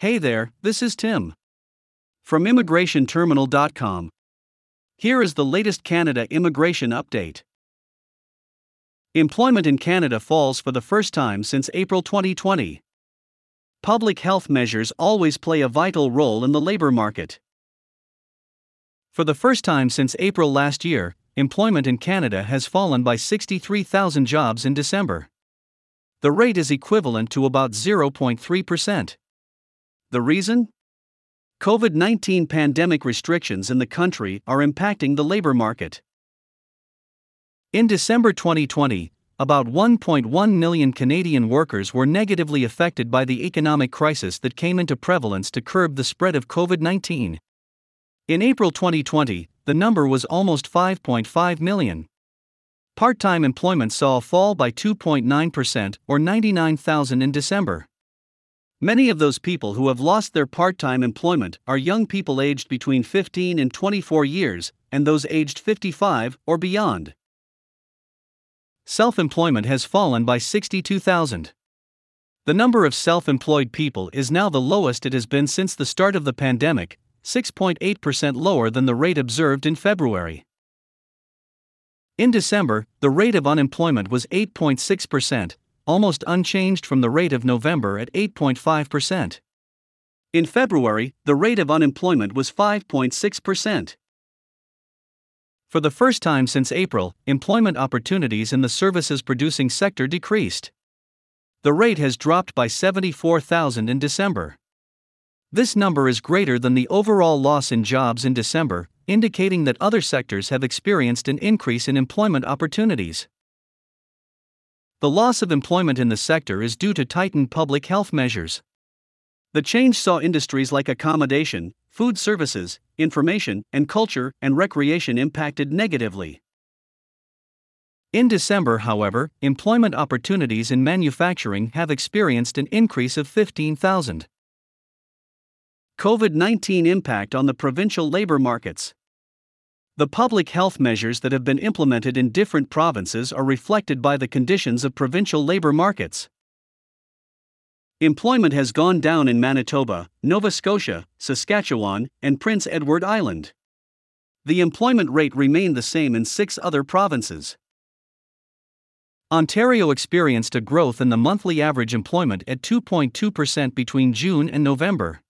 Hey there, this is Tim. From ImmigrationTerminal.com. Here is the latest Canada immigration update. Employment in Canada falls for the first time since April 2020. Public health measures always play a vital role in the labor market. For the first time since April last year, employment in Canada has fallen by 63,000 jobs in December. The rate is equivalent to about 0.3%. The reason? COVID 19 pandemic restrictions in the country are impacting the labor market. In December 2020, about 1.1 million Canadian workers were negatively affected by the economic crisis that came into prevalence to curb the spread of COVID 19. In April 2020, the number was almost 5.5 million. Part time employment saw a fall by 2.9% or 99,000 in December. Many of those people who have lost their part time employment are young people aged between 15 and 24 years, and those aged 55 or beyond. Self employment has fallen by 62,000. The number of self employed people is now the lowest it has been since the start of the pandemic, 6.8% lower than the rate observed in February. In December, the rate of unemployment was 8.6%, almost unchanged from the rate of November at 8.5%. In February, the rate of unemployment was 5.6%. For the first time since April, employment opportunities in the services producing sector decreased. The rate has dropped by 74,000 in December. This number is greater than the overall loss in jobs in December, indicating that other sectors have experienced an increase in employment opportunities. The loss of employment in the sector is due to tightened public health measures. The change saw industries like accommodation, food services, information, and culture and recreation impacted negatively. In December, however, employment opportunities in manufacturing have experienced an increase of 15,000. COVID 19 impact on the provincial labor markets. The public health measures that have been implemented in different provinces are reflected by the conditions of provincial labor markets. Employment has gone down in Manitoba, Nova Scotia, Saskatchewan, and Prince Edward Island. The employment rate remained the same in six other provinces. Ontario experienced a growth in the monthly average employment at 2.2% between June and November.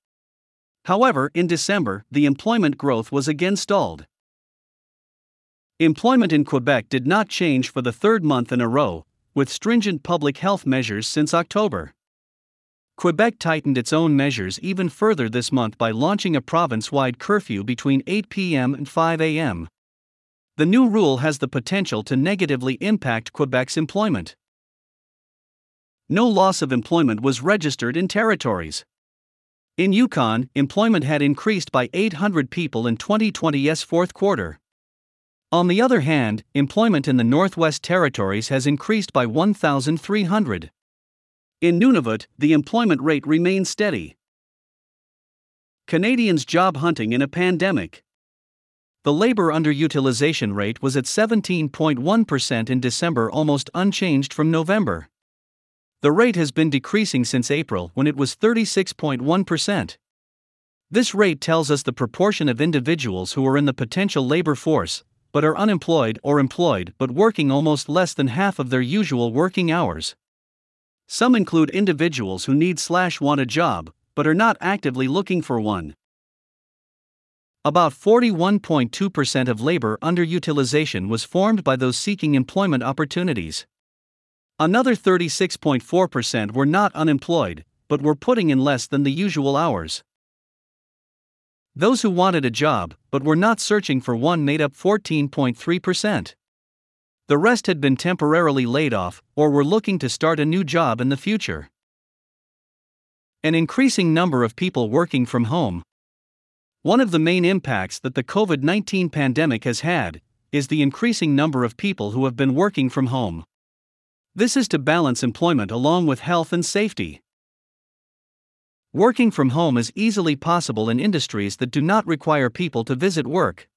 However, in December, the employment growth was again stalled. Employment in Quebec did not change for the third month in a row, with stringent public health measures since October. Quebec tightened its own measures even further this month by launching a province wide curfew between 8 p.m. and 5 a.m. The new rule has the potential to negatively impact Quebec's employment. No loss of employment was registered in territories. In Yukon, employment had increased by 800 people in 2020's fourth quarter. On the other hand, employment in the Northwest Territories has increased by 1,300. In Nunavut, the employment rate remains steady. Canadians job hunting in a pandemic. The labor underutilization rate was at 17.1% in December, almost unchanged from November. The rate has been decreasing since April when it was 36.1%. This rate tells us the proportion of individuals who are in the potential labor force, but are unemployed or employed but working almost less than half of their usual working hours. Some include individuals who need slash want a job, but are not actively looking for one. About 41.2% of labor underutilization was formed by those seeking employment opportunities. Another 36.4% were not unemployed, but were putting in less than the usual hours. Those who wanted a job, but were not searching for one, made up 14.3%. The rest had been temporarily laid off or were looking to start a new job in the future. An increasing number of people working from home. One of the main impacts that the COVID 19 pandemic has had is the increasing number of people who have been working from home. This is to balance employment along with health and safety. Working from home is easily possible in industries that do not require people to visit work.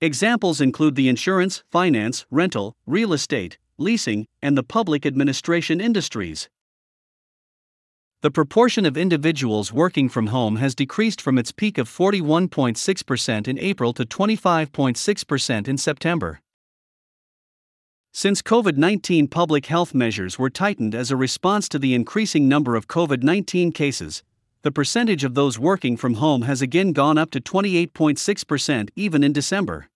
Examples include the insurance, finance, rental, real estate, leasing, and the public administration industries. the proportion of individuals working from home has decreased from its peak of 41.6% in April to 25.6% in September. Since COVID 19 public health measures were tightened as a response to the increasing number of COVID 19 cases, the percentage of those working from home has again gone up to 28.6% even in December.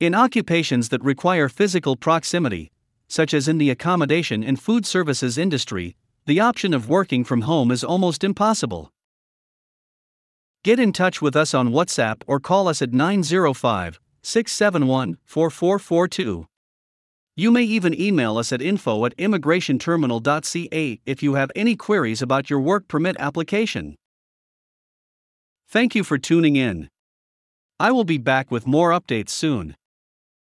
In occupations that require physical proximity, such as in the accommodation and food services industry, the option of working from home is almost impossible. Get in touch with us on WhatsApp or call us at 905 671 4442. You may even email us at info at immigrationterminal.ca if you have any queries about your work permit application. Thank you for tuning in. I will be back with more updates soon.